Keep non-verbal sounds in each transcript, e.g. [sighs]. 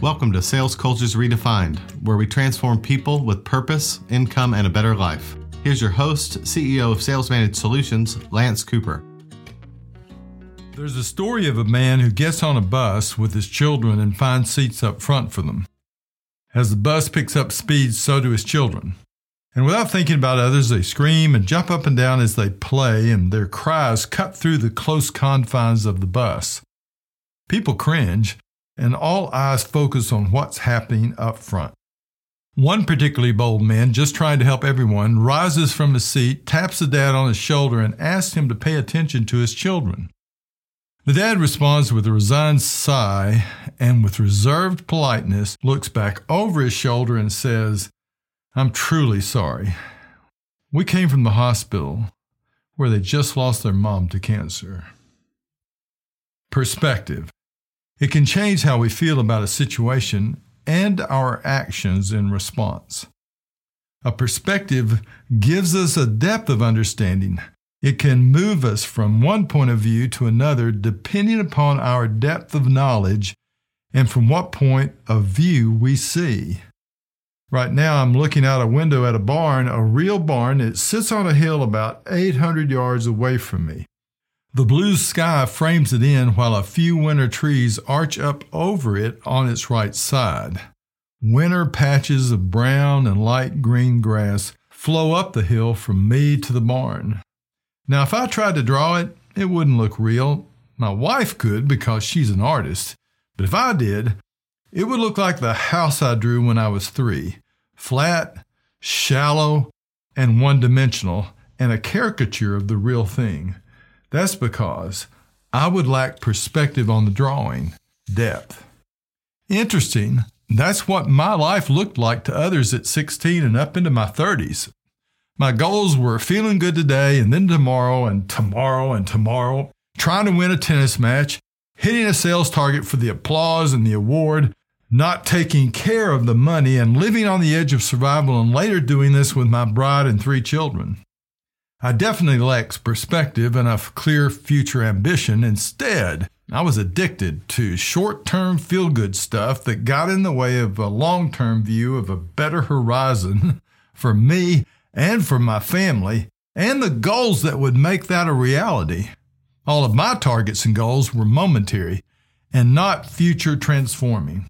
Welcome to Sales Cultures Redefined, where we transform people with purpose, income, and a better life. Here's your host, CEO of Sales Managed Solutions, Lance Cooper. There's a story of a man who gets on a bus with his children and finds seats up front for them. As the bus picks up speed, so do his children. And without thinking about others, they scream and jump up and down as they play, and their cries cut through the close confines of the bus. People cringe, and all eyes focus on what's happening up front. One particularly bold man, just trying to help everyone, rises from his seat, taps the dad on his shoulder, and asks him to pay attention to his children. The dad responds with a resigned sigh and, with reserved politeness, looks back over his shoulder and says, I'm truly sorry. We came from the hospital where they just lost their mom to cancer. Perspective. It can change how we feel about a situation and our actions in response. A perspective gives us a depth of understanding. It can move us from one point of view to another depending upon our depth of knowledge and from what point of view we see. Right now, I'm looking out a window at a barn, a real barn. It sits on a hill about 800 yards away from me. The blue sky frames it in while a few winter trees arch up over it on its right side. Winter patches of brown and light green grass flow up the hill from me to the barn. Now, if I tried to draw it, it wouldn't look real. My wife could because she's an artist. But if I did, it would look like the house I drew when I was three flat, shallow, and one dimensional, and a caricature of the real thing. That's because I would lack perspective on the drawing, depth. Interesting, that's what my life looked like to others at 16 and up into my 30s. My goals were feeling good today and then tomorrow and tomorrow and tomorrow, trying to win a tennis match, hitting a sales target for the applause and the award, not taking care of the money, and living on the edge of survival, and later doing this with my bride and three children. I definitely lacked perspective and a clear future ambition. Instead, I was addicted to short term feel good stuff that got in the way of a long term view of a better horizon [laughs] for me and for my family and the goals that would make that a reality. All of my targets and goals were momentary and not future transforming.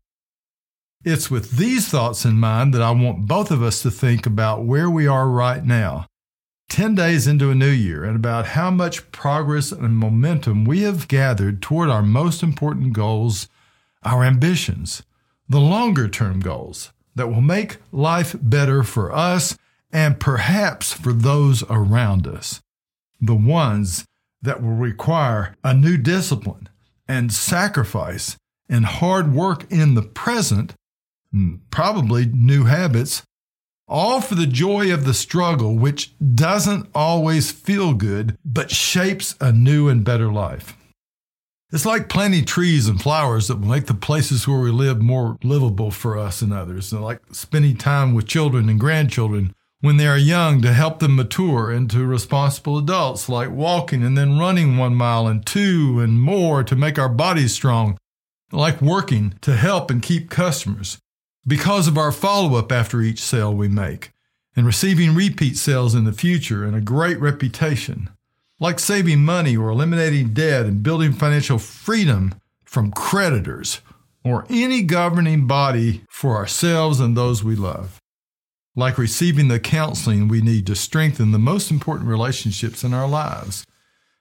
It's with these thoughts in mind that I want both of us to think about where we are right now 10 days into a new year and about how much progress and momentum we have gathered toward our most important goals, our ambitions, the longer term goals that will make life better for us and perhaps for those around us, the ones that will require a new discipline and sacrifice and hard work in the present, mm, probably new habits all for the joy of the struggle, which doesn't always feel good, but shapes a new and better life. It's like planting trees and flowers that will make the places where we live more livable for us and others, and like spending time with children and grandchildren when they are young to help them mature into responsible adults, like walking and then running one mile and two and more to make our bodies strong, like working to help and keep customers because of our follow up after each sale we make, and receiving repeat sales in the future and a great reputation, like saving money or eliminating debt and building financial freedom from creditors or any governing body for ourselves and those we love, like receiving the counseling we need to strengthen the most important relationships in our lives.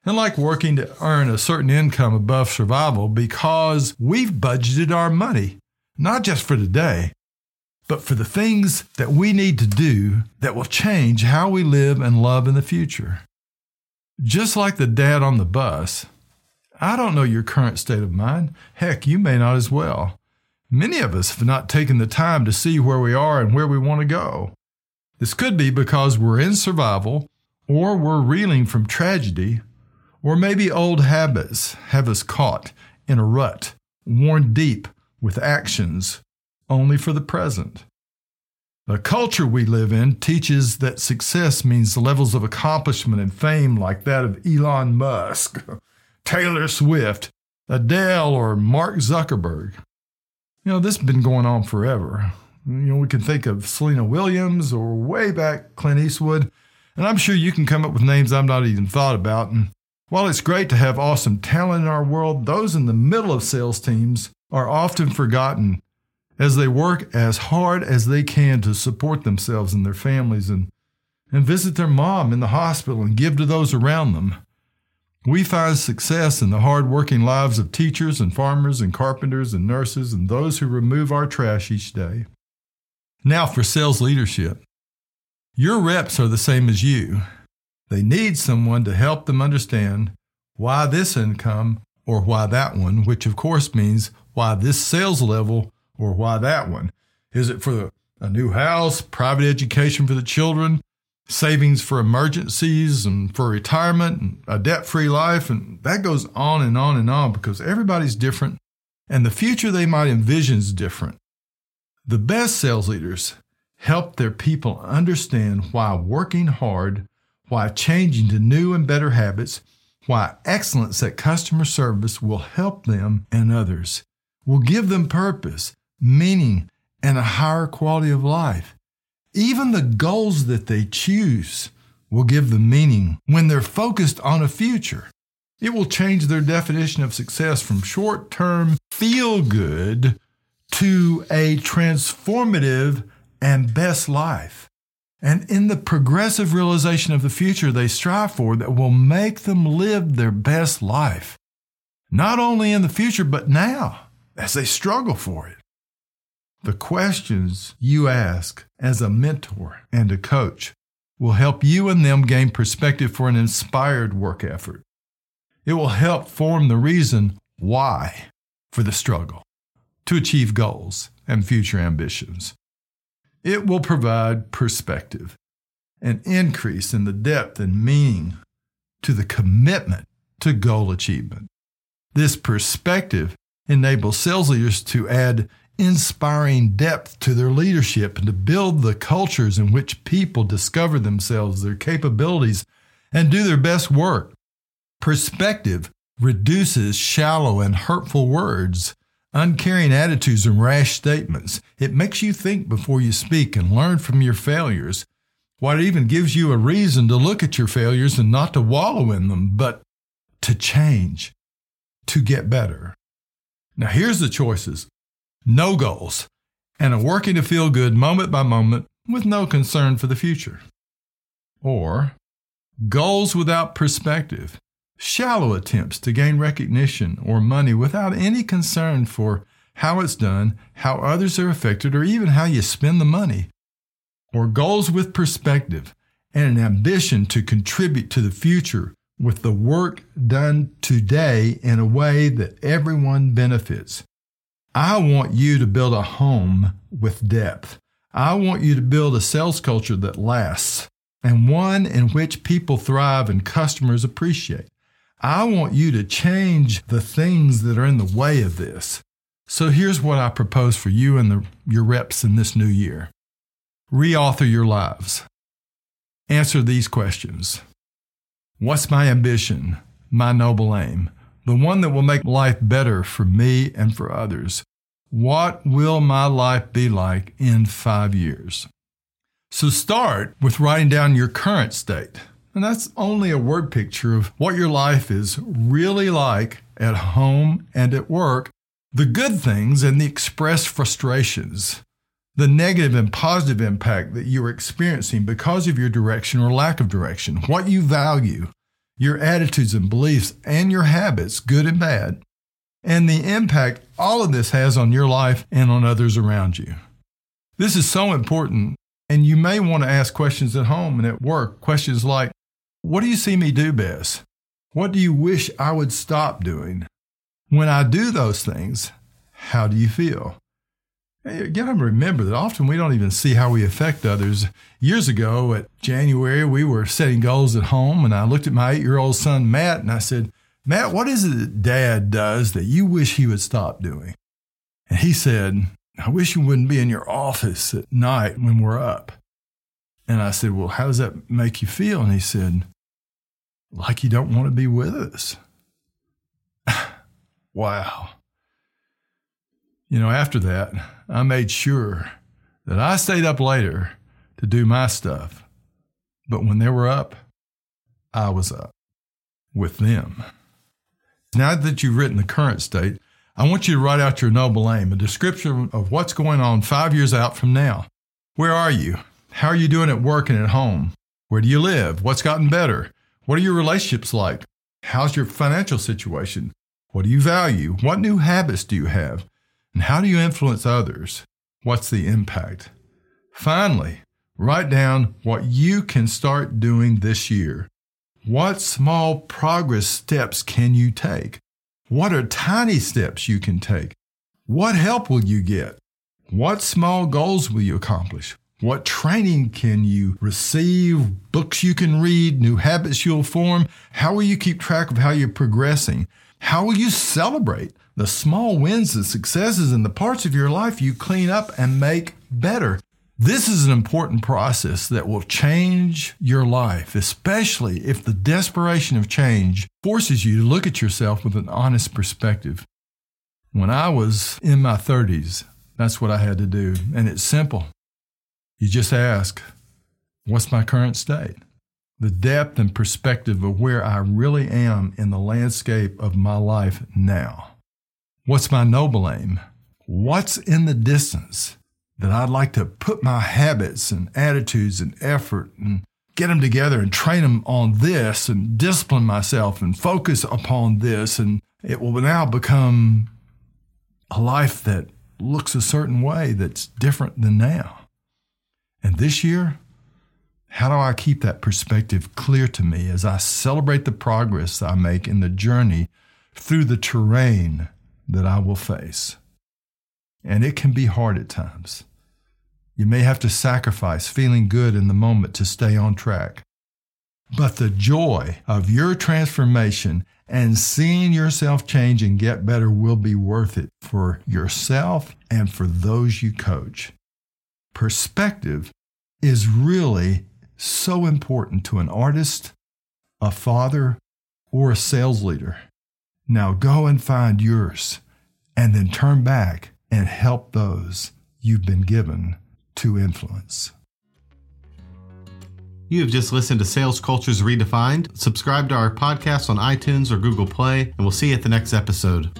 And like working to earn a certain income above survival because we've budgeted our money, not just for today, but for the things that we need to do that will change how we live and love in the future. Just like the dad on the bus, I don't know your current state of mind. Heck, you may not as well. Many of us have not taken the time to see where we are and where we want to go. This could be because we're in survival, or we're reeling from tragedy, or maybe old habits have us caught in a rut, worn deep with actions only for the present. The culture we live in teaches that success means levels of accomplishment and fame like that of Elon Musk, [laughs] Taylor Swift, Adele, or Mark Zuckerberg. You know, this has been going on forever. You know, we can think of Serena Williams or way back Clint Eastwood, and I'm sure you can come up with names I've not even thought about. And while it's great to have awesome talent in our world, those in the middle of sales teams are often forgotten as they work as hard as they can to support themselves and their families and, and visit their mom in the hospital and give to those around them. We find success in the hard working lives of teachers and farmers and carpenters and nurses and those who remove our trash each day. Now for sales leadership. Your reps are the same as you. They need someone to help them understand why this income or why that one, which of course means why this sales level or why that one. Is it for a new house, private education for the children, savings for emergencies and for retirement, and a debt free life? And that goes on and on and on because everybody's different and the future they might envision is different. The best sales leaders help their people understand why working hard, why changing to new and better habits, why excellence at customer service will help them and others, will give them purpose, meaning, and a higher quality of life. Even the goals that they choose will give them meaning when they're focused on a future. It will change their definition of success from short term feel good to a transformative and best life. And in the progressive realization of the future they strive for that will make them live their best life, not only in the future, but now as they struggle for it. The questions you ask as a mentor and a coach will help you and them gain perspective for an inspired work effort. It will help form the reason why for the struggle to achieve goals and future ambitions. It will provide perspective, an increase in the depth and meaning to the commitment to goal achievement. This perspective enables sales leaders to add inspiring depth to their leadership and to build the cultures in which people discover themselves, their capabilities, and do their best work. Perspective reduces shallow and hurtful words uncaring attitudes and rash statements. It makes you think before you speak and learn from your failures. What even gives you a reason to look at your failures and not to wallow in them, but to change, to get better. Now, here's the choices no goals, and a working to feel good moment by moment with no concern for the future. Or goals without perspective, shallow attempts to gain recognition or money without any concern for how it's done, how others are affected, or even how you spend the money. Or goals with perspective and an ambition to contribute to the future with the work done today in a way that everyone benefits. I want you to build a home with depth. I want you to build a sales culture that lasts and one in which people thrive and customers appreciate. I want you to change the things that are in the way of this. So here's what I propose for you and the, your reps in this new year reauthor your lives. Answer these questions What's my ambition, my noble aim, the one that will make life better for me and for others? What will my life be like in five years? So start with writing down your current state. And that's only a word picture of what your life is really like at home and at work, the good things and the expressed frustrations, the negative and positive impact that you are experiencing because of your direction or lack of direction, what you value, your attitudes and beliefs, and your habits, good and bad, and the impact all of this has on your life and on others around you. This is so important, and you may want to ask questions at home and at work. Questions like, what do you see me do best? What do you wish I would stop doing? When I do those things, how do you feel? To remember that often we don't even see how we affect others. Years ago at January, we were setting goals at home, and I looked at my eight year old son, Matt, and I said, Matt, what is it that dad does that you wish he would stop doing? And he said, I wish you wouldn't be in your office at night when we're up. And I said, Well, how does that make you feel? And he said, like you don't want to be with us. [sighs] wow. You know, after that, I made sure that I stayed up later to do my stuff. But when they were up, I was up with them. Now that you've written the current state, I want you to write out your noble aim, a description of what's going on five years out from now. Where are you? How are you doing at work and at home? Where do you live? What's gotten better? What are your relationships like? How's your financial situation? What do you value? What new habits do you have? And how do you influence others? What's the impact? Finally, write down what you can start doing this year. What small progress steps can you take? What are tiny steps you can take? What help will you get? What small goals will you accomplish? What training can you receive? Books you can read, new habits you'll form? How will you keep track of how you're progressing? How will you celebrate the small wins and successes in the parts of your life you clean up and make better? This is an important process that will change your life, especially if the desperation of change forces you to look at yourself with an honest perspective. When I was in my 30s, that's what I had to do, and it's simple. You just ask, What's my current state? The depth and perspective of where I really am in the landscape of my life now. What's my noble aim? What's in the distance that I'd like to put my habits and attitudes and effort and get them together and train them on this and discipline myself and focus upon this? And it will now become a life that looks a certain way that's different than now. And this year, how do I keep that perspective clear to me as I celebrate the progress I make in the journey through the terrain that I will face? And it can be hard at times. You may have to sacrifice feeling good in the moment to stay on track. But the joy of your transformation and seeing yourself change and get better will be worth it for yourself and for those you coach perspective is really so important to an artist, a father, or a sales leader. Now go and find yours and then turn back and help those you've been given to influence. You have just listened to Sales Cultures Redefined. Subscribe to our podcast on iTunes or Google Play, and we'll see you at the next episode.